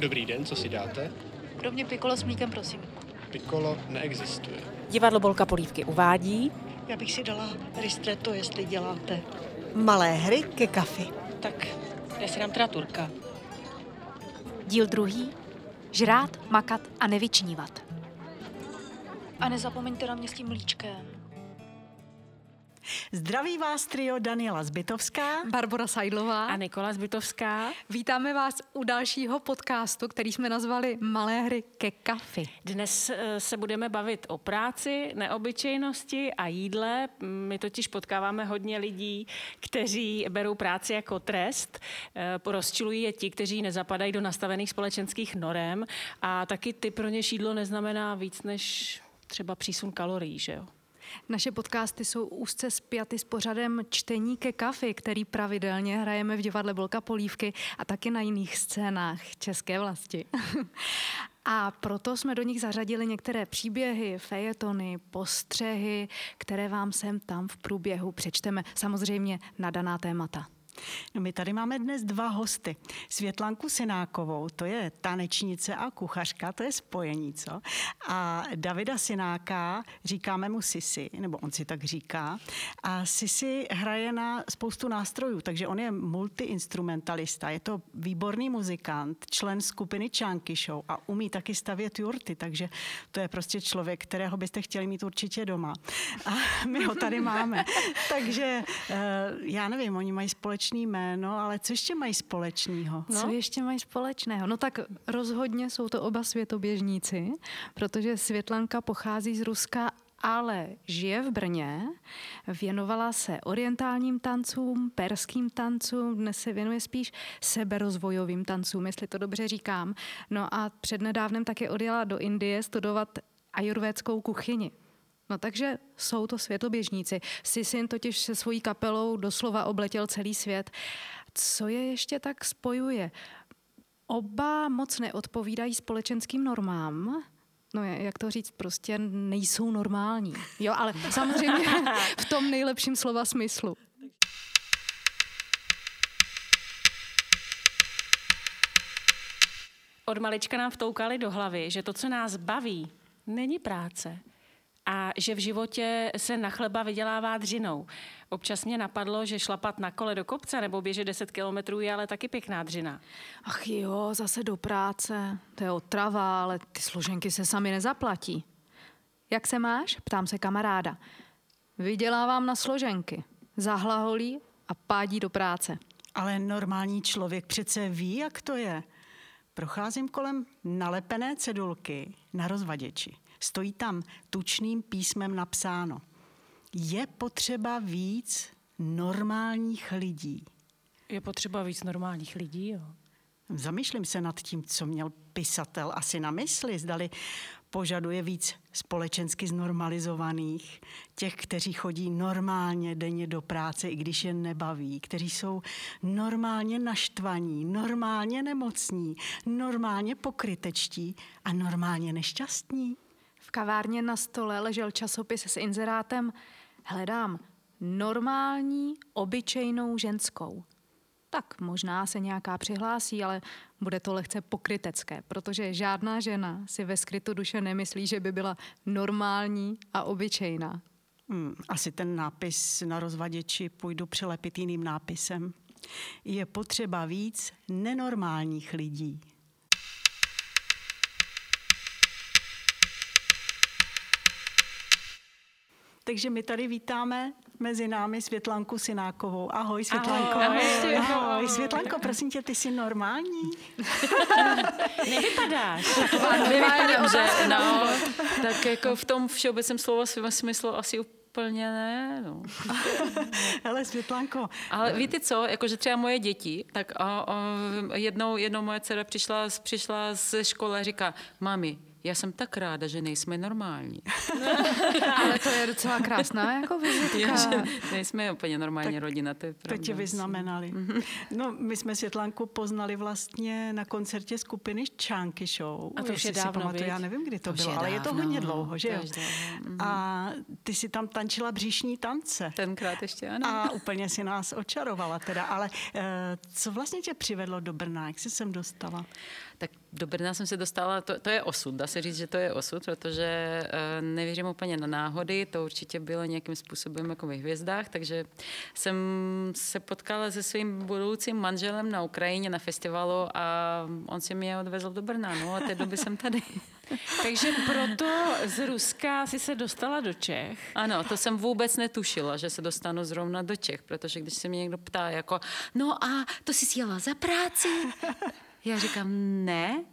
Dobrý den, co si dáte? Pro mě pikolo s mlíkem, prosím. Piccolo neexistuje. Divadlo Bolka Polívky uvádí Já bych si dala ristretto, jestli děláte. Malé hry ke kafi. Tak já si dám teda turka. Díl druhý. Žrát, makat a nevyčnívat. A nezapomeňte na mě s tím mlíčkem. Zdraví vás trio Daniela Zbytovská. Barbara Sajdlová. a Nikola Zbytovská. Vítáme vás u dalšího podcastu, který jsme nazvali Malé hry ke kafi. Dnes eh, se budeme bavit o práci, neobyčejnosti a jídle. My totiž potkáváme hodně lidí, kteří berou práci jako trest. Eh, Rozčilují je ti, kteří nezapadají do nastavených společenských norem a taky ty pro ně jídlo neznamená víc než třeba přísun kalorií, že jo? Naše podcasty jsou úzce spjaty s pořadem Čtení ke kafi, který pravidelně hrajeme v divadle Bolka Polívky a taky na jiných scénách české vlasti. A proto jsme do nich zařadili některé příběhy, fejetony, postřehy, které vám sem tam v průběhu přečteme, samozřejmě na daná témata. No my tady máme dnes dva hosty. Světlanku Sinákovou, to je tanečnice a kuchařka, to je spojení, co? A Davida Sináka, říkáme mu Sisi, nebo on si tak říká. A Sisi hraje na spoustu nástrojů, takže on je multiinstrumentalista, je to výborný muzikant, člen skupiny Chunky Show a umí taky stavět jurty, takže to je prostě člověk, kterého byste chtěli mít určitě doma. A my ho tady máme. takže eh, já nevím, oni mají společný jméno, ale co ještě mají společného? No? Co ještě mají společného? No tak rozhodně jsou to oba světoběžníci, protože Světlanka pochází z Ruska, ale žije v Brně, věnovala se orientálním tancům, perským tancům, dnes se věnuje spíš seberozvojovým tancům, jestli to dobře říkám. No a přednedávnem také odjela do Indie studovat ajurvédskou kuchyni. No takže jsou to světoběžníci. Sisin totiž se svojí kapelou doslova obletěl celý svět. Co je ještě tak spojuje? Oba moc neodpovídají společenským normám, No jak to říct, prostě nejsou normální. Jo, ale samozřejmě v tom nejlepším slova smyslu. Od malička nám vtoukali do hlavy, že to, co nás baví, není práce, a že v životě se na chleba vydělává dřinou. Občas mě napadlo, že šlapat na kole do kopce nebo běžet 10 kilometrů je ale taky pěkná dřina. Ach jo, zase do práce. To je otrava, ale ty složenky se sami nezaplatí. Jak se máš? Ptám se kamaráda. Vydělávám na složenky. Zahlaholí a pádí do práce. Ale normální člověk přece ví, jak to je. Procházím kolem nalepené cedulky na rozvaděči. Stojí tam tučným písmem napsáno. Je potřeba víc normálních lidí. Je potřeba víc normálních lidí, jo. Zamýšlím se nad tím, co měl pisatel asi na mysli. Zdali požaduje víc společensky znormalizovaných, těch, kteří chodí normálně denně do práce, i když je nebaví, kteří jsou normálně naštvaní, normálně nemocní, normálně pokrytečtí a normálně nešťastní. Kavárně na stole ležel časopis s inzerátem Hledám normální, obyčejnou ženskou. Tak možná se nějaká přihlásí, ale bude to lehce pokrytecké, protože žádná žena si ve skrytu duše nemyslí, že by byla normální a obyčejná. Hmm, asi ten nápis na rozvaděči půjdu přilepit jiným nápisem. Je potřeba víc nenormálních lidí. Takže my tady vítáme mezi námi Světlanku Sinákovou. Ahoj, Světlanko. Ahoj, ahoj. ahoj. Světlanko, prosím tě, ty jsi normální? Nevypadáš. Dobře, no, tak jako v tom všeobecném slova smyslu asi úplně ne, no. Hele, Světlanko. Ale víte co, jakože třeba moje děti, tak a, a, jednou, jednou moje dcera přišla, přišla ze školy a říká, mami, já jsem tak ráda, že nejsme normální. Ale to je docela krásná jako vizitka. že nejsme úplně normální tak rodina, to je pravda. To tě vyznamenali. No, my jsme Světlanku poznali vlastně na koncertě skupiny Čánky Show. A to už je dávno, pamatuju, Já nevím, kdy to, To bylo, je ale je to hodně dlouho, že jo? mhm. A ty si tam tančila břišní tance. Tenkrát ještě ano. A úplně si nás očarovala teda. Ale eh, co vlastně tě přivedlo do Brna? Jak jsi sem dostala? Tak do Brna jsem se dostala, to, to je osud, dá se říct, že to je osud, protože uh, nevěřím úplně na náhody, to určitě bylo nějakým způsobem jako ve hvězdách, takže jsem se potkala se svým budoucím manželem na Ukrajině na festivalu a on si mě odvezl do Brna, no a té doby jsem tady. Takže proto z Ruska si se dostala do Čech. Ano, to jsem vůbec netušila, že se dostanu zrovna do Čech, protože když se mě někdo ptá, jako, no a to jsi jela za práci? Já říkám, ne.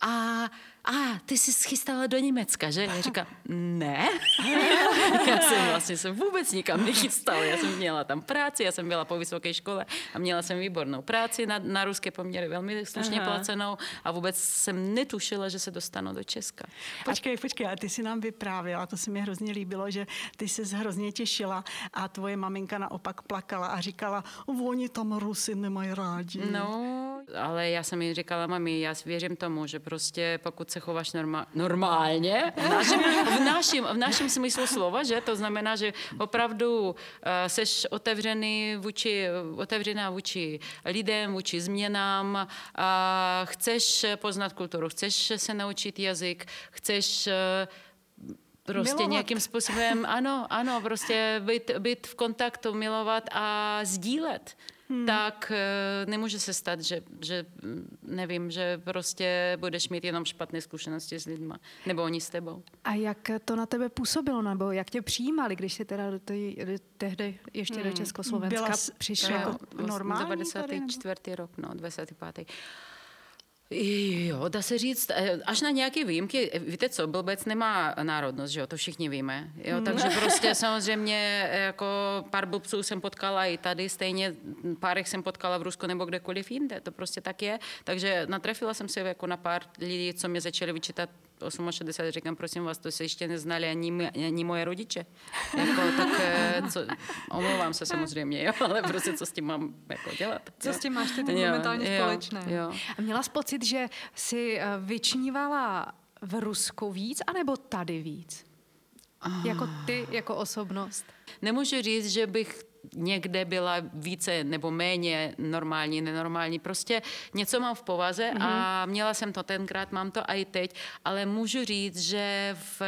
A a ty jsi schystala do Německa, že? Já říkám, ne. já jsem vlastně se vůbec nikam nechystala. Já jsem měla tam práci, já jsem byla po vysoké škole a měla jsem výbornou práci na, na ruské poměry, velmi slušně Aha. placenou a vůbec jsem netušila, že se dostanu do Česka. Počkej, počkej, a ty si nám vyprávěla, to se mi hrozně líbilo, že ty se hrozně těšila a tvoje maminka naopak plakala a říkala, oni tam Rusy nemají rádi. No, ale já jsem jí říkala, mami, já věřím tomu, že prostě pokud se chováš norma- normálně, v našem, v, našem, v našem smyslu slova, že to znamená, že opravdu uh, seš otevřený vůči, otevřená vůči lidem, vůči změnám, uh, chceš poznat kulturu, chceš se naučit jazyk, chceš uh, prostě milovat. nějakým způsobem, ano, ano, prostě být, být v kontaktu, milovat a sdílet hmm. tak eh, nemůže se stát, že, že mm, nevím, že prostě budeš mít jenom špatné zkušenosti s lidmi, nebo oni s tebou. A jak to na tebe působilo, nebo jak tě přijímali, když jsi teda do tý, tehdy ještě hmm. do Československa Byla přišel? Jako normální 94. rok, no, 25. Jo, dá se říct, eh, až na nějaké výjimky, eh, víte co, blbec nemá národnost, že jo, to všichni víme, jo, hmm. takže prostě samozřejmě eh, jako pár blbců jsem potkala i tady, stejně párech jsem potkala v Rusku nebo kdekoliv jinde, to prostě tak je, takže natrefila jsem se jako na pár lidí, co mě začali vyčítat 68, říkám, prosím vás, to se ještě neznali ani, ani moje rodiče. Jako, tak co, omlouvám se samozřejmě, jo, ale prostě co s tím mám jako dělat. Co jo. s tím máš ty momentálně jo, společné? Jo. A měla jsi pocit, že si vyčnívala v Rusku víc, anebo tady víc? Ah. Jako ty, jako osobnost? Nemůžu říct, že bych někde byla více nebo méně normální, nenormální. Prostě něco mám v povaze mm-hmm. a měla jsem to tenkrát, mám to i teď, ale můžu říct, že v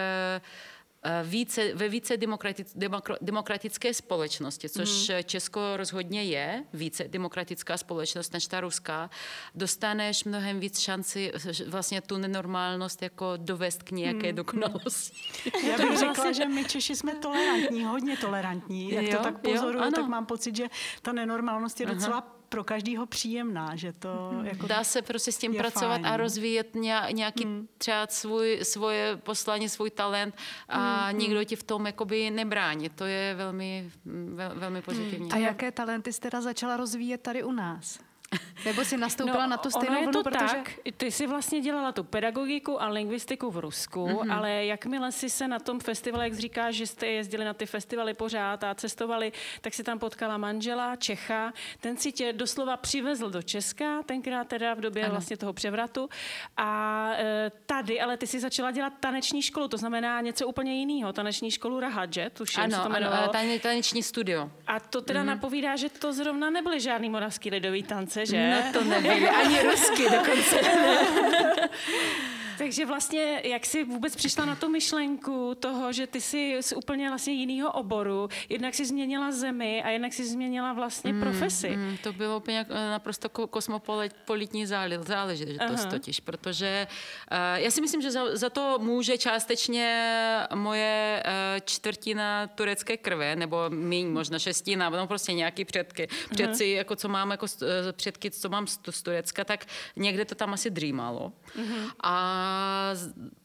více, ve více demokratic, demokra, demokratické společnosti, což mm. Česko rozhodně je, více demokratická společnost než ta ruská, dostaneš mnohem víc šanci vlastně tu nenormálnost jako dovést k nějaké mm. dokonalosti. Já bych řekla, vlastně... že my Češi jsme tolerantní, hodně tolerantní. Jak jo, to tak pozoruju, tak mám pocit, že ta nenormálnost je docela Aha pro každýho příjemná, že to hmm. jako Dá se prostě s tím pracovat fajn. a rozvíjet nějaký hmm. třeba svůj, svoje poslání, svůj talent a hmm. nikdo ti v tom jakoby nebrání. To je velmi, vel, velmi pozitivní. A jaké talenty jste teda začala rozvíjet tady u nás? Nebo si nastoupila no, na tu stejnou vlnu, to protože... tak, ty jsi vlastně dělala tu pedagogiku a lingvistiku v Rusku, mm-hmm. ale jakmile si se na tom festivalu, jak říkáš, že jste jezdili na ty festivaly pořád a cestovali, tak si tam potkala manžela, Čecha, ten si tě doslova přivezl do Česka, tenkrát teda v době ano. vlastně toho převratu a e, tady, ale ty si začala dělat taneční školu, to znamená něco úplně jiného, taneční školu Rahadže, tuším, ano, to ano, tane, taneční studio. A to teda mm-hmm. napovídá, že to zrovna nebyly žádný moravský lidový tance, že? No to nebyly, ani rusky dokonce. Takže vlastně, jak jsi vůbec přišla na tu myšlenku toho, že ty jsi z úplně vlastně jiného oboru, jednak si změnila zemi a jednak si změnila vlastně mm, profesi. Mm, to bylo úplně eh, naprosto kosmopolitní záležitost totiž, protože uh, já si myslím, že za, za to může částečně moje uh, čtvrtina turecké krve, nebo míň, možná šestina, no prostě nějaký předky, předci, uh-huh. jako co mám jako předky, co mám z, z Turecka, tak někde to tam asi drýmalo. Uh-huh. A a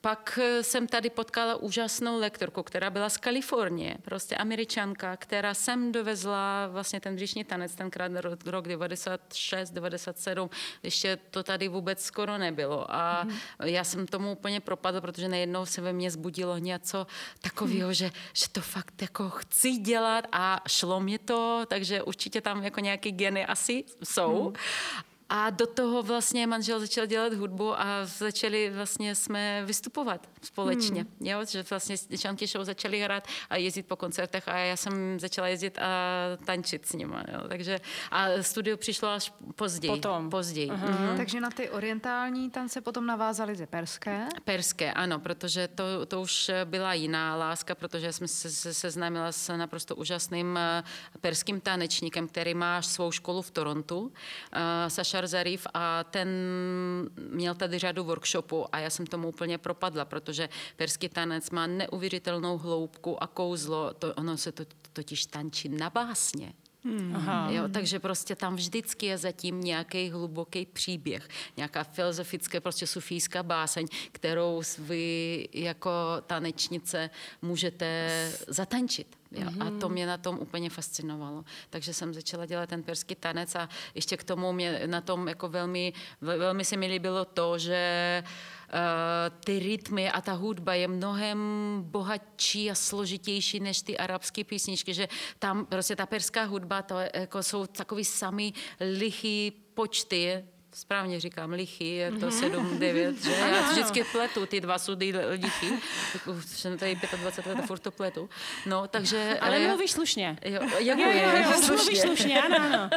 pak jsem tady potkala úžasnou lektorku, která byla z Kalifornie, prostě američanka, která sem dovezla vlastně ten břišní tanec, tenkrát rok 96, 97, ještě to tady vůbec skoro nebylo. A mm. já jsem tomu úplně propadla, protože najednou se ve mně zbudilo něco takového, mm. že, že to fakt jako chci dělat a šlo mi to, takže určitě tam jako nějaké geny asi jsou. Mm. A do toho vlastně manžel začal dělat hudbu a začali vlastně jsme vystupovat společně. Hmm. Jo? Že vlastně Chunky Show začali hrát a jezdit po koncertech a já jsem začala jezdit a tančit s nimi. Jo? Takže a studio přišlo až později. Potom. Později. Uh-huh. Mm-hmm. Takže na ty orientální tance potom navázali ze perské? Perské, ano, protože to, to už byla jiná láska, protože jsme se, se seznámila s naprosto úžasným eh, perským tanečníkem, který má svou školu v Torontu, uh, Sašar Zarif, a ten měl tady řadu workshopů a já jsem tomu úplně propadla, protože perský tanec má neuvěřitelnou hloubku a kouzlo, to, ono se to totiž tančí na básně. Hmm. Aha. Jo, takže prostě tam vždycky je zatím nějaký hluboký příběh, nějaká filozofická, prostě sufijská báseň, kterou vy jako tanečnice můžete zatančit. Jo? Mm-hmm. A to mhm. mě na tom úplně fascinovalo. Takže jsem začala dělat ten perský tanec a ještě k tomu mě na tom jako velmi, velmi se mi líbilo to, že uh, ty rytmy a ta hudba je mnohem bohatší a složitější než ty arabské písničky, že tam prostě ta perská hudba, to jako jsou takový sami lichý počty, správně říkám, lichy, je to 7, 9, že? Já vždycky pletu, ty dva sudy lichy. Jsem tady 25 let a furt to pletu. No, takže... Ale eh, mluvíš slušně. Jo, jak jo, jo, jo, slušně. mluvíš slušně, ano, ano.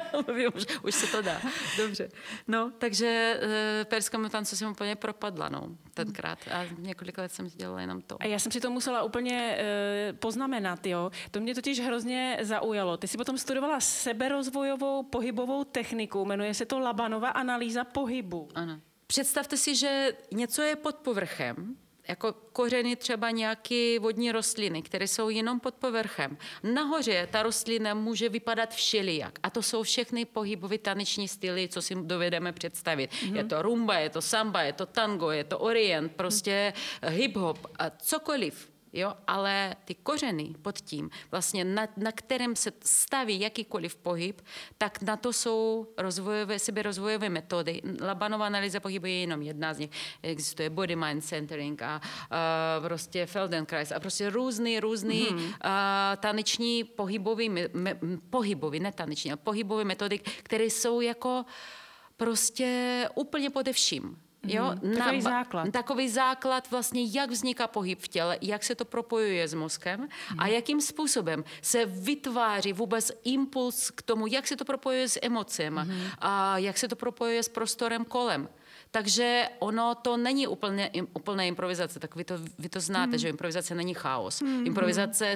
už, už se to dá. Dobře. No, takže uh, perskému tancu jsem úplně propadla, no, tenkrát. A několik let jsem dělala jenom to. A já jsem si to musela úplně uh, poznamenat, jo. To mě totiž hrozně zaujalo. Ty jsi potom studovala seberozvojovou pohybovou techniku, jmenuje se to Labanova analýza analýza pohybu. Ano. Představte si, že něco je pod povrchem, jako kořeny třeba nějaké vodní rostliny, které jsou jenom pod povrchem. Nahoře ta rostlina může vypadat všelijak. A to jsou všechny pohybové taneční styly, co si dovedeme představit. Mm-hmm. Je to rumba, je to samba, je to tango, je to orient, prostě hip-hop a cokoliv jo, ale ty kořeny pod tím, vlastně na, na kterém se staví jakýkoliv pohyb, tak na to jsou rozvojové, seberozvojové metody. Labanová analýza pohybu je jenom jedna z nich. Existuje body mind centering a uh, prostě Feldenkrais a prostě různý, různý mm-hmm. uh, taneční pohybový, me, me, pohybový, ne taneční, ale pohybové metody, které jsou jako prostě úplně pode vším. Jo? Mm, takový na, základ. Takový základ vlastně, jak vzniká pohyb v těle, jak se to propojuje s mozkem mm. a mhm. jakým způsobem se vytváří vůbec impuls k tomu, jak se to propojuje s emocemi mm. a jak se to propojuje s prostorem kolem. Takže ono to není úplně, úplná improvizace, tak vy to, vy to znáte, mm. že improvizace není chaos. Mm. Improvizace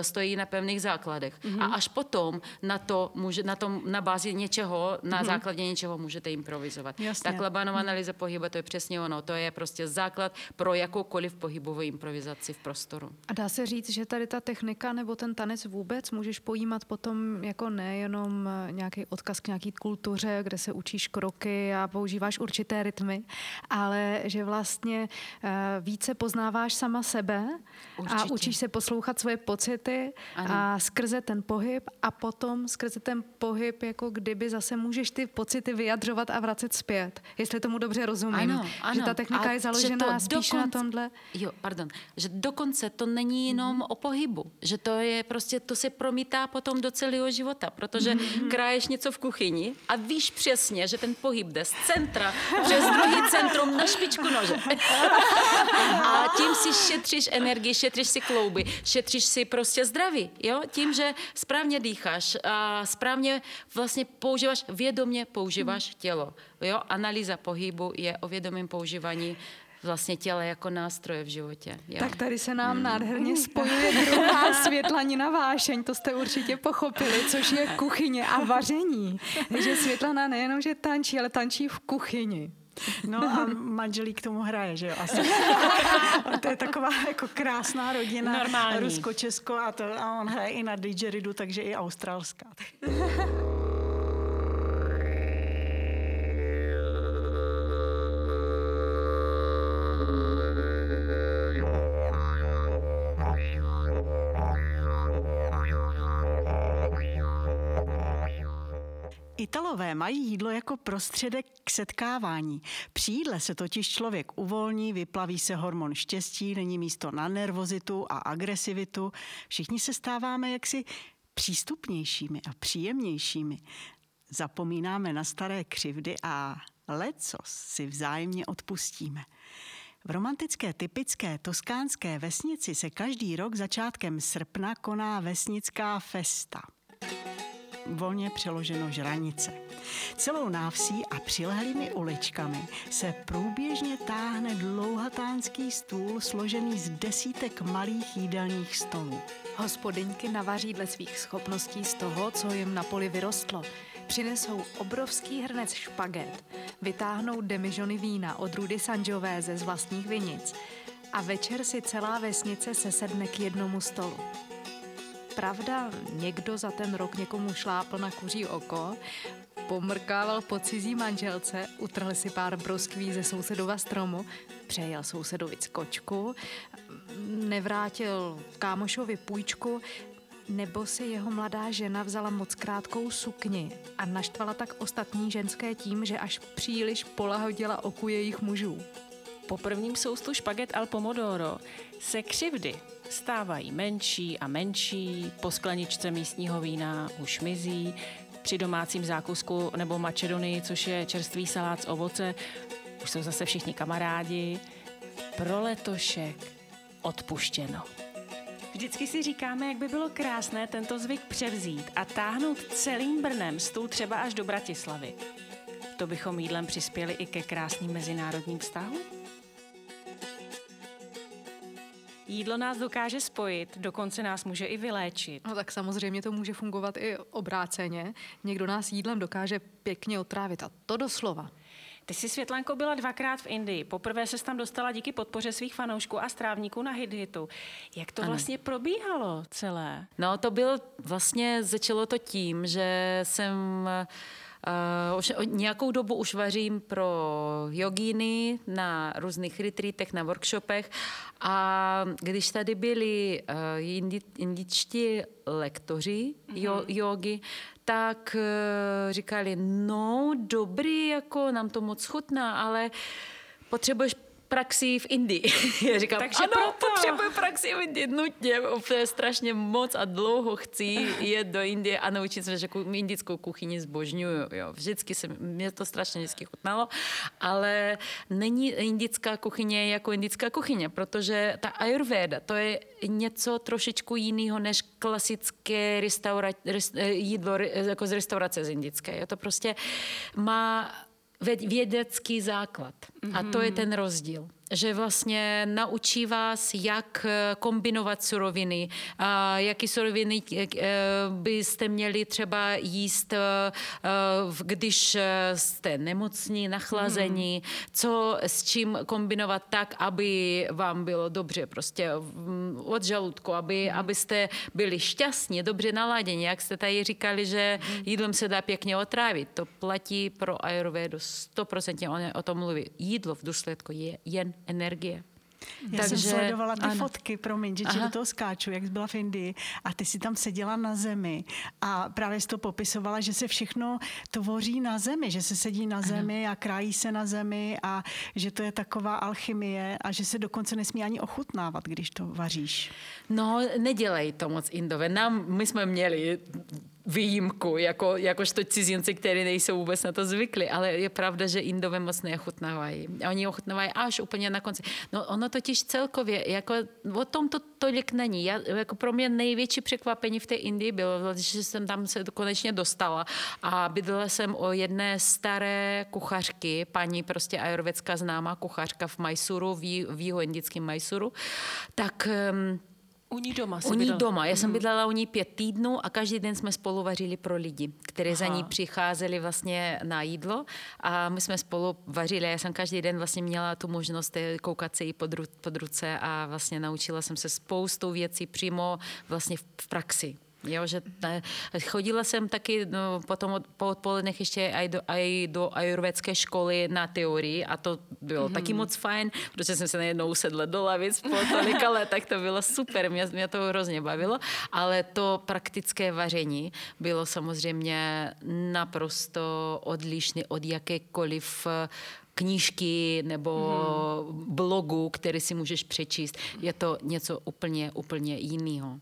stojí na pevných základech. Mm. A až potom na, to může, na, tom, na bázi něčeho, na mm. základě něčeho můžete improvizovat. Jasně. Tak Labanova mm. analýza pohybu, to je přesně ono. To je prostě základ pro jakoukoliv pohybovou improvizaci v prostoru. A dá se říct, že tady ta technika nebo ten tanec vůbec můžeš pojímat potom jako nejenom nějaký odkaz k nějaký kultuře, kde se učíš kroky a používáš určité rytmy, ale že vlastně uh, více poznáváš sama sebe Určitě. a učíš se poslouchat svoje pocity ano. a skrze ten pohyb a potom skrze ten pohyb jako kdyby zase můžeš ty pocity vyjadřovat a vracet zpět. Jestli tomu dobře rozumím. Ano, ano. Že ta technika a je založená spíš dokonce, na tomhle. Jo, pardon. Že dokonce to není jenom mm-hmm. o pohybu. Že to je prostě, to se promítá potom do celého života, protože mm-hmm. kraješ něco v kuchyni a víš přesně, že ten pohyb jde z centra přes přes druhý centrum na špičku nože. A tím si šetříš energii, šetříš si klouby, šetříš si prostě zdraví, jo? Tím, že správně dýcháš a správně vlastně používáš, vědomě používáš tělo, jo? Analýza pohybu je o vědomém používání vlastně těle jako nástroje v životě. Jo. Tak tady se nám hmm. nádherně spojuje druhá světlanina vášeň, to jste určitě pochopili, což je kuchyně a vaření. Takže Světlana nejenom, že tančí, ale tančí v kuchyni. No a manželí k tomu hraje, že jo? Asi. to je taková jako krásná rodina. Normální. Rusko-Česko a, to, a on hraje i na didgeridu, takže i australská. Italové mají jídlo jako prostředek k setkávání. Při jídle se totiž člověk uvolní, vyplaví se hormon štěstí, není místo na nervozitu a agresivitu. Všichni se stáváme jaksi přístupnějšími a příjemnějšími. zapomínáme na staré křivdy a lecos si vzájemně odpustíme. V romantické typické toskánské vesnici se každý rok začátkem srpna koná vesnická festa. Volně přeloženo žranice. Celou návsí a přilehlými uličkami se průběžně táhne dlouhatánský stůl složený z desítek malých jídelních stolů. Hospodyňky navaří dle svých schopností z toho, co jim na poli vyrostlo. Přinesou obrovský hrnec špaget, vytáhnou demižony vína od Rudy Sanjové z vlastních vinic a večer si celá vesnice sesedne k jednomu stolu. Pravda, někdo za ten rok někomu šlápl na kuří oko, pomrkával po cizí manželce, utrhl si pár broskví ze sousedova stromu, přejel sousedovic kočku, nevrátil kámošovi půjčku, nebo si jeho mladá žena vzala moc krátkou sukni a naštvala tak ostatní ženské tím, že až příliš polahodila oku jejich mužů. Po prvním soustu špaget al pomodoro se křivdy stávají menší a menší, po skleničce místního vína už mizí, při domácím zákusku nebo mačedonii, což je čerstvý salát z ovoce, už jsou zase všichni kamarádi. Pro letošek odpuštěno. Vždycky si říkáme, jak by bylo krásné tento zvyk převzít a táhnout celým Brnem stůl třeba až do Bratislavy. To bychom jídlem přispěli i ke krásným mezinárodním vztahům? Jídlo nás dokáže spojit, dokonce nás může i vyléčit. No tak samozřejmě to může fungovat i obráceně. Někdo nás jídlem dokáže pěkně otrávit a to doslova. Ty jsi, Světlanko, byla dvakrát v Indii. Poprvé se tam dostala díky podpoře svých fanoušků a strávníků na Hit-Hitu. Jak to ano. vlastně probíhalo celé? No to bylo vlastně, začalo to tím, že jsem Uh, už nějakou dobu už vařím pro jogíny na různých retreatech, na workshopech a když tady byli uh, indi, indičtí lektoři mm-hmm. jo, jogy, tak uh, říkali, no dobrý, jako nám to moc chutná, ale potřebuješ praxi v Indii. Já říkám, Takže ano, proto. potřebuji praxi v Indii nutně, úplně strašně moc a dlouho chci jet do Indie a naučit se, že indickou kuchyni zbožňuju. Jo. Vždycky se, mě to strašně vždycky chutnalo, ale není indická kuchyně jako indická kuchyně, protože ta ayurveda, to je něco trošičku jiného než klasické restaura, rest, jídlo jako z restaurace z indické. Je to prostě má vědecký základ. Mm-hmm. A to je mhm. ten rozdíl že vlastně naučí vás, jak eh, kombinovat suroviny, a jaký suroviny eh, byste měli třeba jíst, eh, když jste nemocní, nachlazení, mm. co s čím kombinovat tak, aby vám bylo dobře prostě od žaludku, aby, mm. abyste byli šťastní, dobře naladěni, jak jste tady říkali, že mm. jídlem se dá pěkně otrávit. To platí pro Ayurvedu 100%, on o tom mluví. Jídlo v důsledku je jen energie. Já Takže, jsem sledovala ty ano. fotky, promiň, že do toho skáču, jak jsi byla v Indii a ty si tam seděla na zemi a právě jsi to popisovala, že se všechno tvoří na zemi, že se sedí na zemi ano. a krájí se na zemi a že to je taková alchymie a že se dokonce nesmí ani ochutnávat, když to vaříš. No, nedělej to moc Indové. Nám, my jsme měli výjimku, jako, jakožto cizinci, kteří nejsou vůbec na to zvykli, ale je pravda, že Indové moc neochutnávají. Oni ochutnávají až úplně na konci. No ono totiž celkově, jako o tom to tolik není. Já, jako pro mě největší překvapení v té Indii bylo, že jsem tam se konečně dostala a bydlela jsem o jedné staré kuchařky, paní prostě ajurvedská známá kuchařka v Majsuru, v, v jihoindickém Majsuru, tak um, u ní doma U ní doma. Já jsem mhm. bydlela u ní pět týdnů a každý den jsme spolu vařili pro lidi, kteří za ní přicházeli vlastně na jídlo a my jsme spolu vařili. Já jsem každý den vlastně měla tu možnost koukat se jí pod, pod ruce a vlastně naučila jsem se spoustu věcí přímo vlastně v praxi. Jo, že ta, chodila jsem taky no, potom od, po odpolednech ještě aj do, aj do ajurvedské školy na teorii a to bylo mm-hmm. taky moc fajn, protože jsem se najednou usedla do lavic po tolika letech, to bylo super, mě, mě to hrozně bavilo, ale to praktické vaření bylo samozřejmě naprosto odlišné od jakékoliv knížky nebo mm. blogu, který si můžeš přečíst. Je to něco úplně, úplně jiného.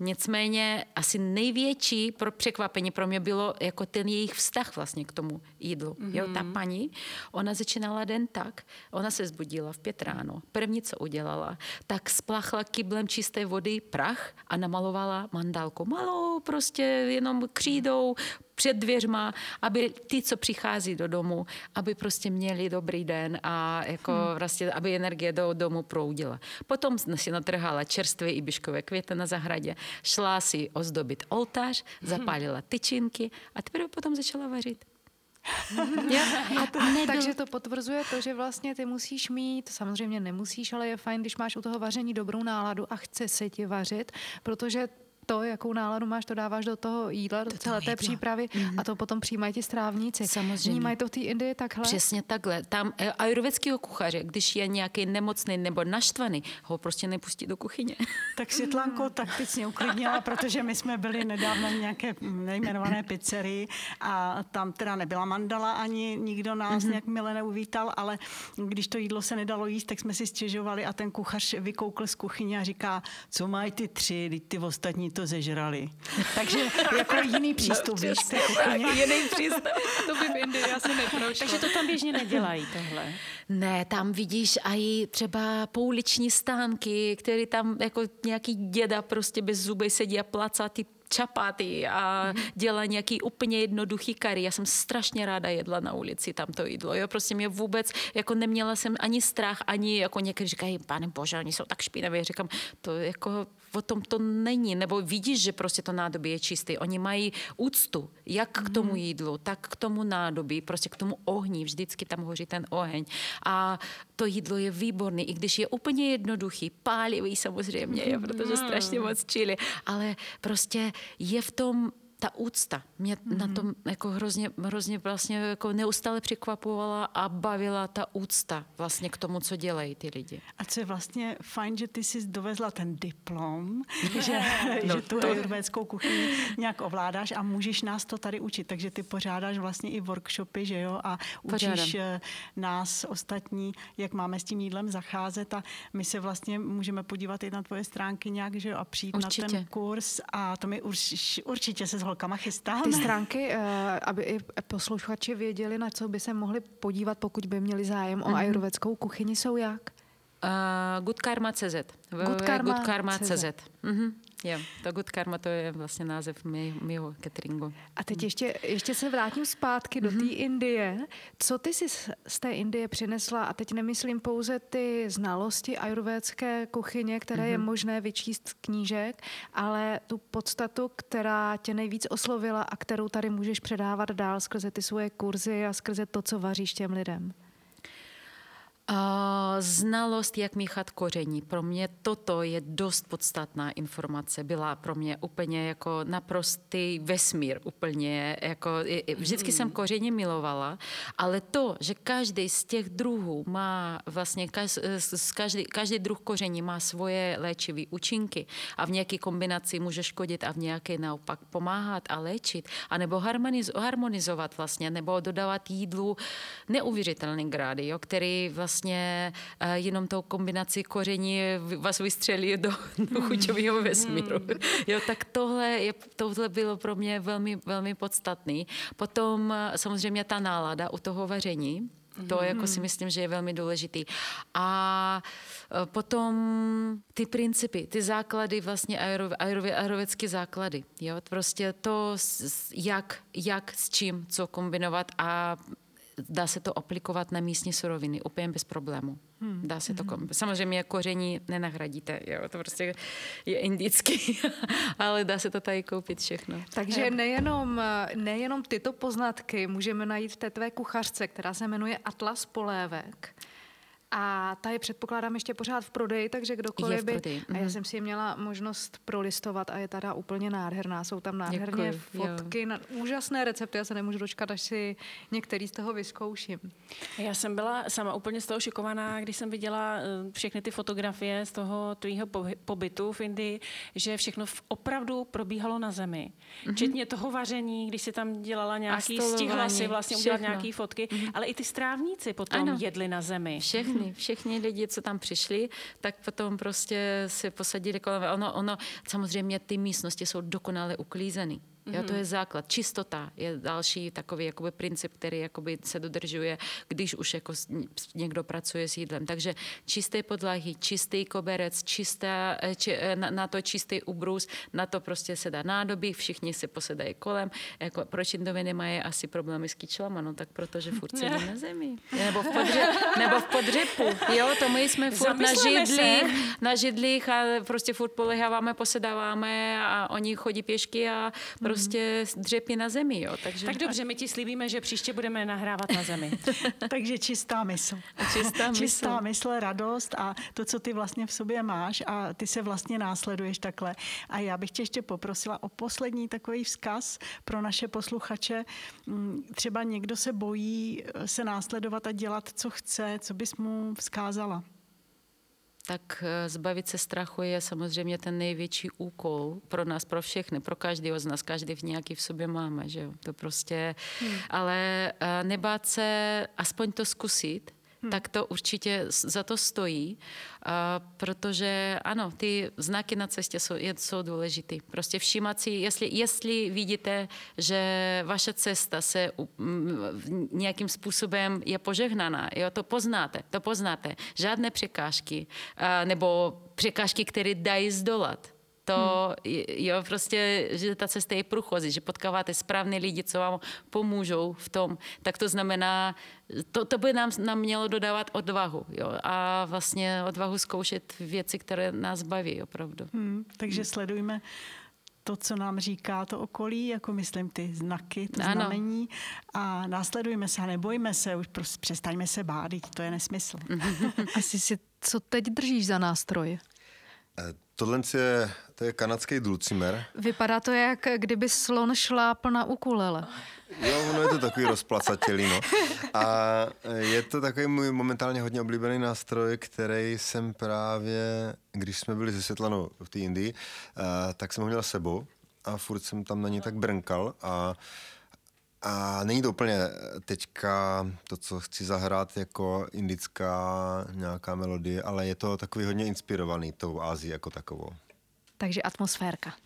Nicméně asi největší pro překvapení pro mě bylo jako ten jejich vztah vlastně k tomu jídlu. Mm-hmm. Jo, ta paní, ona začínala den tak, ona se zbudila v pět ráno. První, co udělala, tak splachla kyblem čisté vody prach a namalovala mandálku. Malou prostě jenom křídou, před dvěřma, aby ty, co přichází do domu, aby prostě měli dobrý den a jako hmm. vlastně, aby energie do domu proudila. Potom si natrhala čerstvé ibiškové květy na zahradě, šla si ozdobit oltář, zapálila tyčinky a teprve potom začala vařit. ja, a to, takže to potvrzuje to, že vlastně ty musíš mít, samozřejmě nemusíš, ale je fajn, když máš u toho vaření dobrou náladu a chce se ti vařit, protože to, jakou náladu máš, to dáváš do toho jídla, do celé té přípravy mm-hmm. a to potom přijímají ti strávníci. Samozřejmě. Vnímají to v té Indii takhle? Přesně takhle. Tam e, ajurvedského kuchaře, když je nějaký nemocný nebo naštvaný, ho prostě nepustí do kuchyně. Tak Světlanko tak teď mě uklidnila, protože my jsme byli nedávno v nějaké nejmenované pizzerii a tam teda nebyla mandala ani nikdo nás mm-hmm. nějak mile neuvítal, ale když to jídlo se nedalo jíst, tak jsme si stěžovali a ten kuchař vykoukl z kuchyně a říká, co mají ty tři, ty ostatní to to zežrali. Takže jako jiný přístup, víš, Jiný přístup. to by v Indii asi neprošlo. Takže to tam běžně nedělají tohle. Ne, tam vidíš i třeba pouliční stánky, které tam jako nějaký děda prostě bez zuby sedí a placá ty čapaty a dělá nějaký úplně jednoduchý kary. Já jsem strašně ráda jedla na ulici tam to jídlo. Jo, prostě mě vůbec, jako neměla jsem ani strach, ani jako někdy říkají, pane bože, oni jsou tak špinaví. Říkám, to jako o tom to není. Nebo vidíš, že prostě to nádobí je čistý. Oni mají úctu, jak k tomu jídlu, tak k tomu nádobí, prostě k tomu ohni. Vždycky tam hoří ten oheň. A to jídlo je výborné, i když je úplně jednoduchý, pálivý samozřejmě, jo, protože strašně moc čili, ale prostě je v tom ta úcta mě mm-hmm. na tom jako hrozně, hrozně vlastně jako neustále překvapovala a bavila ta úcta vlastně k tomu, co dělají ty lidi. A co je vlastně fajn, že ty jsi dovezla ten diplom, že, no, že tu to... ajurvédskou kuchyni nějak ovládáš a můžeš nás to tady učit. Takže ty pořádáš vlastně i workshopy, že jo, a učíš Pořádám. Eh, nás ostatní, jak máme s tím jídlem zacházet a my se vlastně můžeme podívat i na tvoje stránky nějak, že jo, a přijít určitě. na ten kurz a to my urč, určitě se s holkama chystáme. Ty stránky, eh, aby i posluchači věděli, na co by se mohli podívat, pokud by měli zájem mm-hmm. o mhm. ajurvedskou kuchyni, jsou jak? Uh, goodkarma.cz. Goodkarma.cz. Goodkarma.cz. Mm-hmm. Jo, to Good Karma to je vlastně název mého cateringu. A teď ještě, ještě se vrátím zpátky do té mm-hmm. Indie. Co ty jsi z té Indie přinesla? A teď nemyslím pouze ty znalosti ajurvédské kuchyně, které mm-hmm. je mhm. možné vyčíst z knížek, ale tu podstatu, která tě nejvíc oslovila a kterou tady můžeš předávat dál skrze ty svoje kurzy a skrze to, co vaříš těm lidem. Znalost, jak míchat koření. Pro mě toto je dost podstatná informace. Byla pro mě úplně jako naprostý vesmír. Úplně jako, vždycky jsem koření milovala, ale to, že každý z těch druhů má vlastně, každý, každý druh koření má svoje léčivé účinky a v nějaké kombinaci může škodit a v nějaké naopak pomáhat a léčit, anebo harmonizovat vlastně, nebo dodávat jídlu neuvěřitelný grády, jo, který vlastně vlastně uh, jenom tou kombinací koření vás vystřelí do, do chuťového hmm. vesmíru. Jo, tak tohle, je, tohle bylo pro mě velmi, velmi podstatný. Potom uh, samozřejmě ta nálada u toho vaření, to mm-hmm. jako si myslím, že je velmi důležitý. A uh, potom ty principy, ty základy, vlastně aerovědské základy. Jo? Prostě to, jak, jak s čím, co kombinovat a dá se to aplikovat na místní suroviny úplně bez problému. Hmm. Dá se to, hmm. samozřejmě koření nenahradíte, jo, to prostě je indický, ale dá se to tady koupit všechno. Takže nejenom, nejenom tyto poznatky můžeme najít v té tvé kuchařce, která se jmenuje Atlas Polévek, a ta je předpokládám ještě pořád v prodeji, takže kdokoliv by... A já mhm. jsem si je měla možnost prolistovat a je teda úplně nádherná. Jsou tam nádherně Děkuji, fotky, na, úžasné recepty. Já se nemůžu dočkat, až si některý z toho vyzkouším. Já jsem byla sama úplně z toho šokovaná, když jsem viděla eh, všechny ty fotografie z toho tvýho pobytu v Indii, že všechno opravdu probíhalo na zemi. Mm-hmm. Včetně toho vaření, když si tam dělala nějaký, stihla si vlastně všechno. udělat nějaké fotky, mm-hmm. ale i ty strávníci potom ano. jedli na zemi. Všechno Všichni, všichni lidi, co tam přišli, tak potom prostě se posadili kolem. Ono, ono, samozřejmě ty místnosti jsou dokonale uklízeny. Jo, to je základ. Čistota je další takový jakoby princip, který jakoby se dodržuje, když už jako někdo pracuje s jídlem. Takže čisté podlahy, čistý koberec, čistá, eh, či, eh, na, na to čistý ubrus, na to prostě se dá nádobí, všichni si posedají kolem. Jako, proč Indové nemají asi problémy s kyčlama? No tak protože furt sedí na zemi. Nebo v, podře, nebo v podřepu. Jo, to my jsme furt na židlích, na židlích a prostě furt poleháváme, posedáváme a oni chodí pěšky a prostě dřepy na zemi. Jo. Takže... Tak dobře, my ti slíbíme, že příště budeme nahrávat na zemi. Takže čistá mysl. Čistá mysl. Čistá mysl, radost a to, co ty vlastně v sobě máš a ty se vlastně následuješ takhle. A já bych tě ještě poprosila o poslední takový vzkaz pro naše posluchače. Mm, Třeba někdo se bojí eh, se následovat a dělat, co chce, co bys mu vzkázala? Tak eh, zbavit se strachu je samozřejmě ten největší úkol pro nás, pro všechny, pro každého z nás. Každý v nějaký v sobě máme, že jo? To prostě, hmm. ale eh, nebát se aspoň to zkusit, hmm. tak to určitě za to stojí, protože ano, ty znaky na cestě jsou, jsou důležité. Prostě všímat si, jestli, jestli vidíte, že vaše cesta se nějakým způsobem je požehnaná, jo, to poznáte, to poznáte. Žádné překážky, nebo překážky, které dají zdolat to, hmm. jo, prostě, že ta cesta je průchozí, že potkáváte správné lidi, co vám pomůžou v tom, tak to znamená, to, to by nám, nám mělo dodávat odvahu, jo, a vlastně odvahu zkoušet věci, které nás baví, opravdu. Hmm, takže sledujme to, co nám říká to okolí, jako myslím ty znaky, to ano. znamení a následujme se a nebojme se, už prostě přestaňme se bát, to je nesmysl. Asi si, co teď držíš za nástroj? Eh, tohle je, to je kanadský dulcimer. Vypadá to, jak kdyby slon šlápl na ukulele. Jo, ono je to takový rozplacatělý, no. A je to takový můj momentálně hodně oblíbený nástroj, který jsem právě, když jsme byli ze Světlanou v té Indii, uh, tak jsem ho měl sebou a furt jsem tam na něj tak brnkal a a není to úplně teďka to, co chci zahrát jako indická nějaká melodie, ale je to takový hodně inspirovaný tou Ázií jako takovou. Takže atmosférka.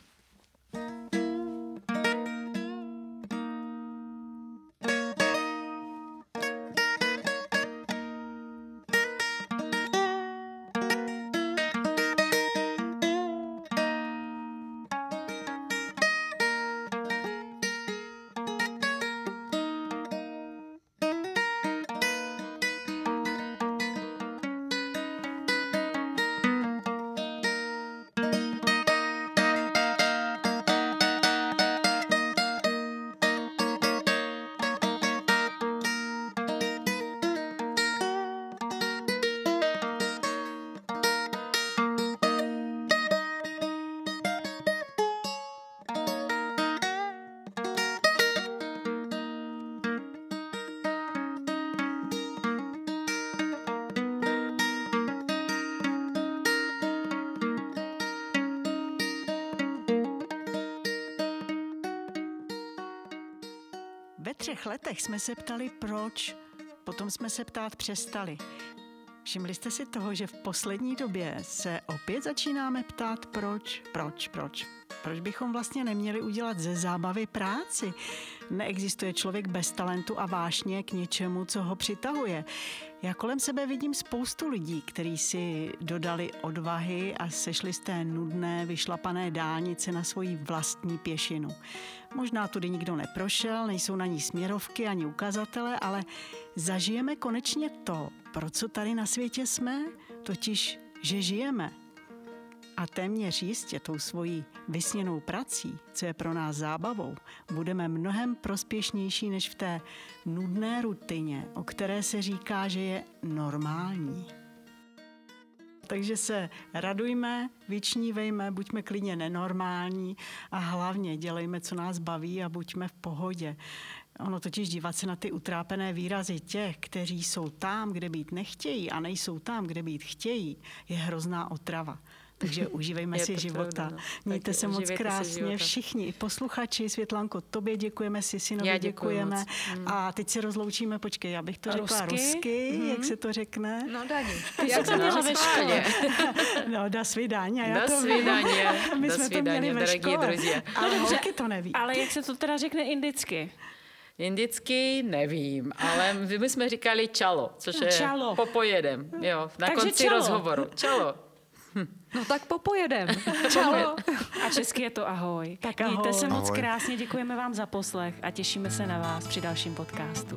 Třech letech jsme se ptali proč, potom jsme se ptát přestali. Všimli jste si toho, že v poslední době se opět začínáme ptát proč, proč, proč. Proč bychom vlastně neměli udělat ze zábavy práci? Neexistuje člověk bez talentu a vášně k něčemu, co ho přitahuje. Já kolem sebe vidím spoustu lidí, kteří si dodali odvahy a sešli z té nudné, vyšlapané dálnice na svoji vlastní pěšinu. Možná tudy nikdo neprošel, nejsou na ní směrovky ani ukazatele, ale zažijeme konečně to, pro co tady na světě jsme, totiž, že žijeme – a téměř jistě tou svojí vysněnou prací, co je pro nás zábavou, budeme mnohem prospěšnější než v té nudné rutině, o které se říká, že je normální. Takže se radujme, vyčnívejme, buďme klidně nenormální a hlavně dělejme, co nás baví a buďme v pohodě. Ono totiž dívat se na ty utrápené výrazy těch, kteří jsou tam, kde být nechtějí a nejsou tam, kde být chtějí, je hrozná otrava. Takže užívejme si života. Pravda, no. Mějte Taky se moc krásně všichni. Posluchači, Světlanko, tobě děkujeme, si, Sisinovi já děkuji děkujeme. Moc. A teď se rozloučíme, počkej, já bych to rusky? řekla rusky, hmm. jak se to řekne? No Dani, ty jsi to měla ve škole. no, da svidání. Já da svidání. My jsme to měli ve škole. Ale holky to neví. Ale jak se to teda řekne indicky? Indicky nevím, ale my jsme říkali čalo, což no, je čalo. popojedem, jo, na Takže konci čalo. rozhovoru. Čalo. No tak popojedem. Čau. A česky je to ahoj. Tak Mějte ahoj. se moc Ahoj. krásně, děkujeme vám za poslech a těšíme se na vás při dalším podcastu.